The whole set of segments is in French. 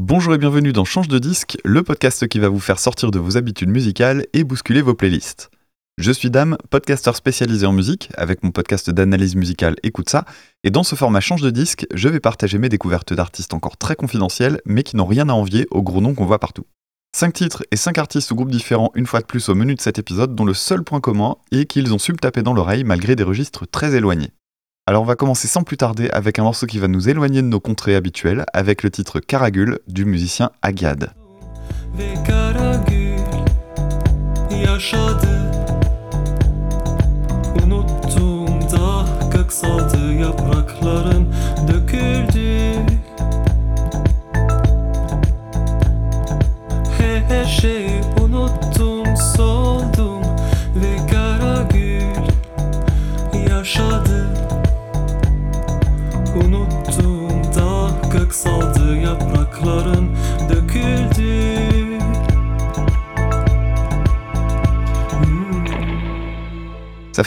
Bonjour et bienvenue dans Change de disque, le podcast qui va vous faire sortir de vos habitudes musicales et bousculer vos playlists. Je suis Dame, podcasteur spécialisé en musique, avec mon podcast d'analyse musicale Écoute ça, et dans ce format Change de disque, je vais partager mes découvertes d'artistes encore très confidentiels, mais qui n'ont rien à envier aux gros noms qu'on voit partout. 5 titres et 5 artistes ou groupes différents une fois de plus au menu de cet épisode, dont le seul point commun est qu'ils ont su me taper dans l'oreille malgré des registres très éloignés. Alors on va commencer sans plus tarder avec un morceau qui va nous éloigner de nos contrées habituelles, avec le titre Karagül du musicien Agad.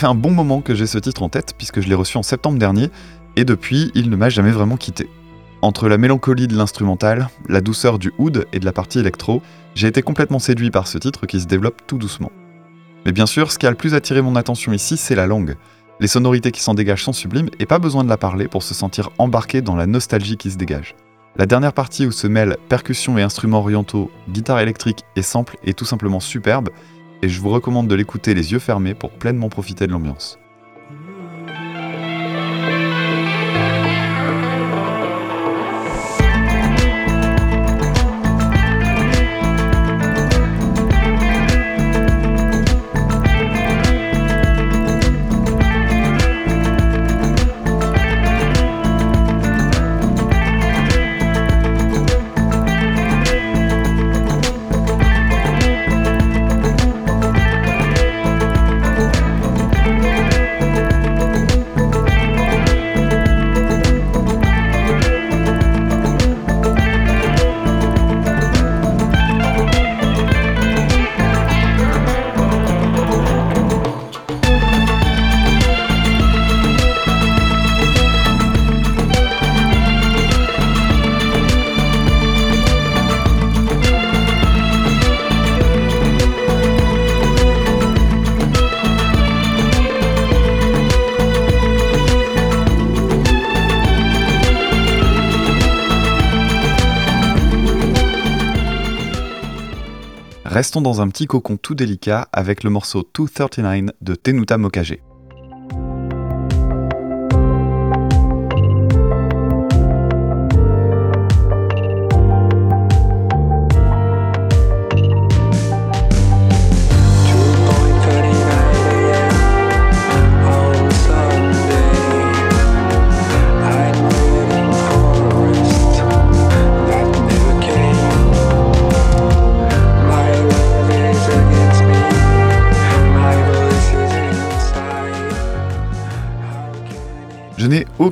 Un bon moment que j'ai ce titre en tête puisque je l'ai reçu en septembre dernier et depuis il ne m'a jamais vraiment quitté. Entre la mélancolie de l'instrumental, la douceur du oud et de la partie électro, j'ai été complètement séduit par ce titre qui se développe tout doucement. Mais bien sûr, ce qui a le plus attiré mon attention ici, c'est la langue. Les sonorités qui s'en dégagent sont sublimes et pas besoin de la parler pour se sentir embarqué dans la nostalgie qui se dégage. La dernière partie où se mêlent percussions et instruments orientaux, guitare électrique et sample est tout simplement superbe et je vous recommande de l'écouter les yeux fermés pour pleinement profiter de l'ambiance. Restons dans un petit cocon tout délicat avec le morceau 239 de Tenuta Mokage.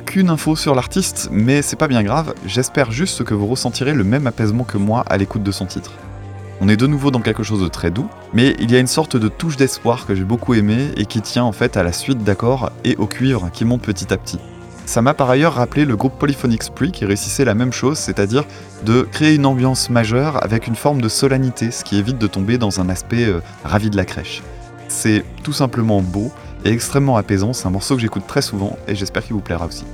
Aucune info sur l'artiste, mais c'est pas bien grave, j'espère juste que vous ressentirez le même apaisement que moi à l'écoute de son titre. On est de nouveau dans quelque chose de très doux, mais il y a une sorte de touche d'espoir que j'ai beaucoup aimé et qui tient en fait à la suite d'accords et au cuivre qui monte petit à petit. Ça m'a par ailleurs rappelé le groupe Polyphonic Spree qui réussissait la même chose, c'est-à-dire de créer une ambiance majeure avec une forme de solennité, ce qui évite de tomber dans un aspect euh, ravi de la crèche. C'est tout simplement beau, et extrêmement apaisant. C'est un morceau que j'écoute très souvent et j'espère qu'il vous plaira aussi.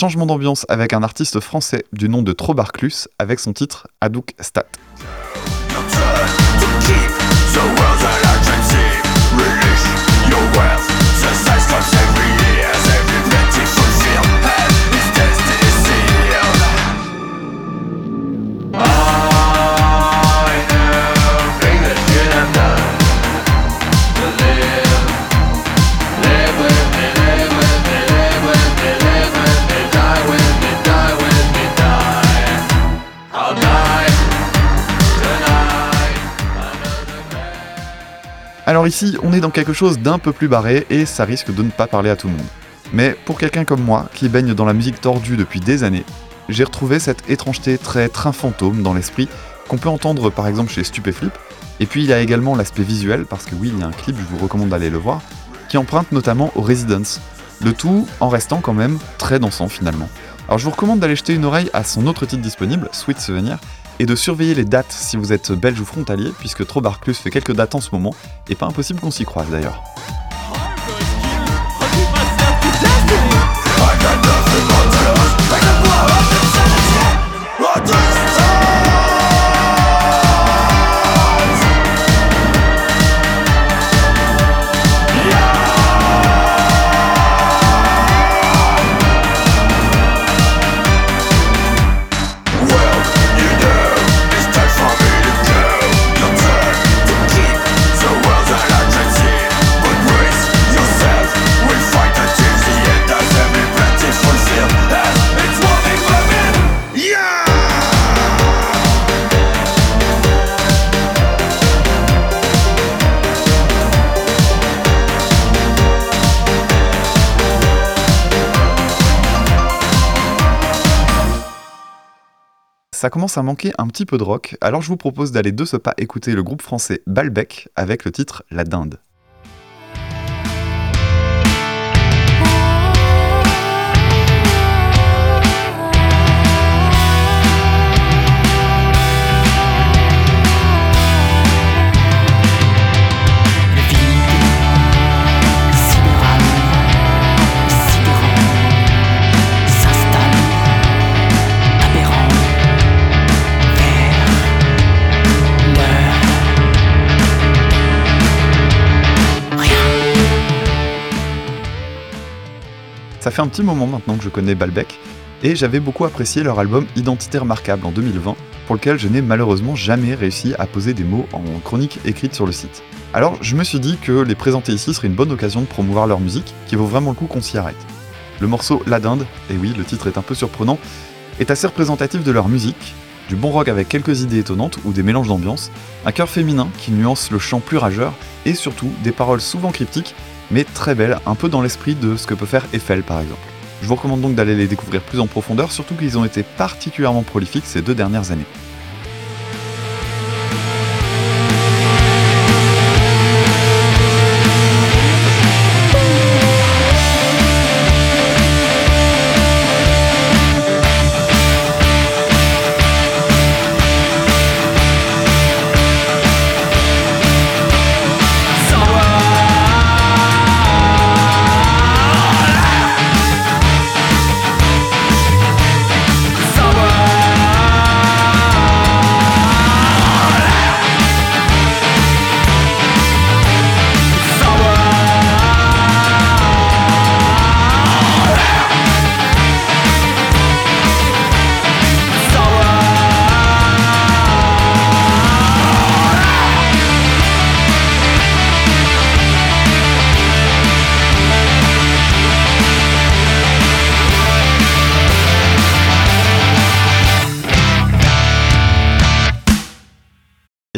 Changement d'ambiance avec un artiste français du nom de Trobarclus avec son titre Hadouk Stat. Alors ici, on est dans quelque chose d'un peu plus barré et ça risque de ne pas parler à tout le monde. Mais pour quelqu'un comme moi, qui baigne dans la musique tordue depuis des années, j'ai retrouvé cette étrangeté très train fantôme dans l'esprit qu'on peut entendre par exemple chez Stupéflip. Et puis il y a également l'aspect visuel, parce que oui, il y a un clip, je vous recommande d'aller le voir, qui emprunte notamment au Residence. Le tout en restant quand même très dansant finalement. Alors je vous recommande d'aller jeter une oreille à son autre titre disponible, Sweet Souvenir, et de surveiller les dates si vous êtes belge ou frontalier, puisque Trobarclus fait quelques dates en ce moment, et pas impossible qu'on s'y croise d'ailleurs. Ça commence à manquer un petit peu de rock, alors je vous propose d'aller de ce pas écouter le groupe français Balbec avec le titre La Dinde. Ça fait un petit moment maintenant que je connais Balbec, et j'avais beaucoup apprécié leur album Identité remarquable en 2020, pour lequel je n'ai malheureusement jamais réussi à poser des mots en chronique écrite sur le site. Alors je me suis dit que les présenter ici serait une bonne occasion de promouvoir leur musique, qui vaut vraiment le coup qu'on s'y arrête. Le morceau La Dinde, et oui, le titre est un peu surprenant, est assez représentatif de leur musique, du bon rock avec quelques idées étonnantes ou des mélanges d'ambiance, un chœur féminin qui nuance le chant plus rageur, et surtout des paroles souvent cryptiques mais très belles, un peu dans l'esprit de ce que peut faire Eiffel par exemple. Je vous recommande donc d'aller les découvrir plus en profondeur, surtout qu'ils ont été particulièrement prolifiques ces deux dernières années.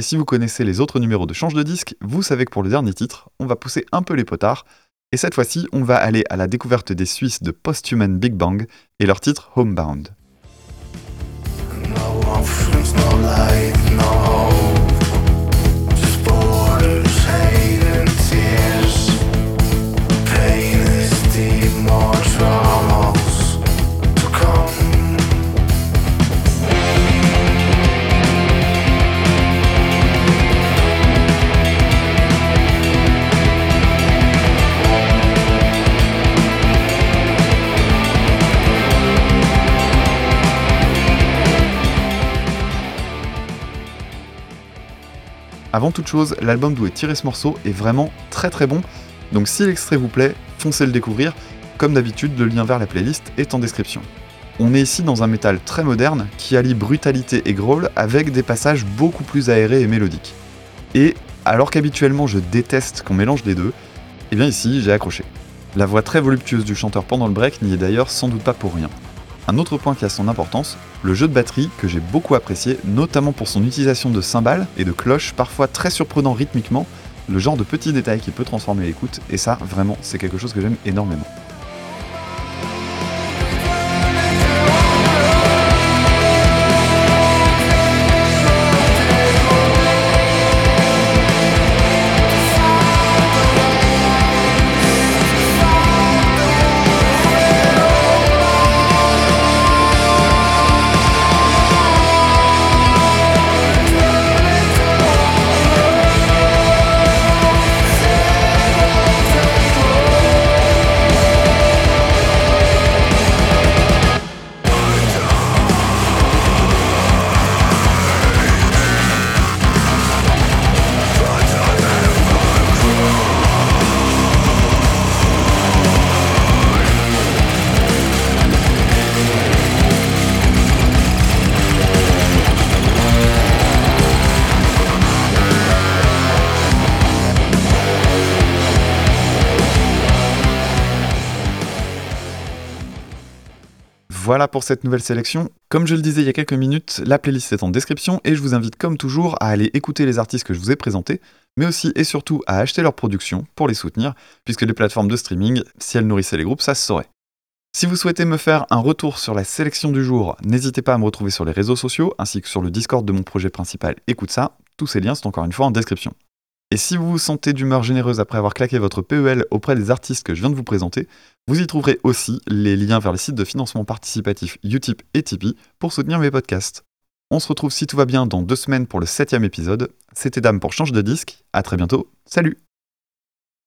Et si vous connaissez les autres numéros de Change de disque, vous savez que pour le dernier titre, on va pousser un peu les potards. Et cette fois-ci, on va aller à la découverte des Suisses de Posthuman Big Bang et leur titre Homebound. Avant toute chose, l'album d'où est tiré ce morceau est vraiment très très bon, donc si l'extrait vous plaît, foncez le découvrir. Comme d'habitude, le lien vers la playlist est en description. On est ici dans un métal très moderne qui allie brutalité et growl avec des passages beaucoup plus aérés et mélodiques. Et alors qu'habituellement je déteste qu'on mélange les deux, eh bien ici j'ai accroché. La voix très voluptueuse du chanteur pendant le break n'y est d'ailleurs sans doute pas pour rien. Un autre point qui a son importance, le jeu de batterie que j'ai beaucoup apprécié, notamment pour son utilisation de cymbales et de cloches parfois très surprenant rythmiquement, le genre de petit détail qui peut transformer l'écoute, et ça, vraiment, c'est quelque chose que j'aime énormément. Voilà pour cette nouvelle sélection. Comme je le disais il y a quelques minutes, la playlist est en description et je vous invite comme toujours à aller écouter les artistes que je vous ai présentés, mais aussi et surtout à acheter leurs productions pour les soutenir, puisque les plateformes de streaming, si elles nourrissaient les groupes, ça se saurait. Si vous souhaitez me faire un retour sur la sélection du jour, n'hésitez pas à me retrouver sur les réseaux sociaux ainsi que sur le Discord de mon projet principal Écoute ça, tous ces liens sont encore une fois en description. Et si vous vous sentez d'humeur généreuse après avoir claqué votre PEL auprès des artistes que je viens de vous présenter, vous y trouverez aussi les liens vers les sites de financement participatif Utip et Tipeee pour soutenir mes podcasts. On se retrouve si tout va bien dans deux semaines pour le septième épisode. C'était Dame pour Change de disque. À très bientôt. Salut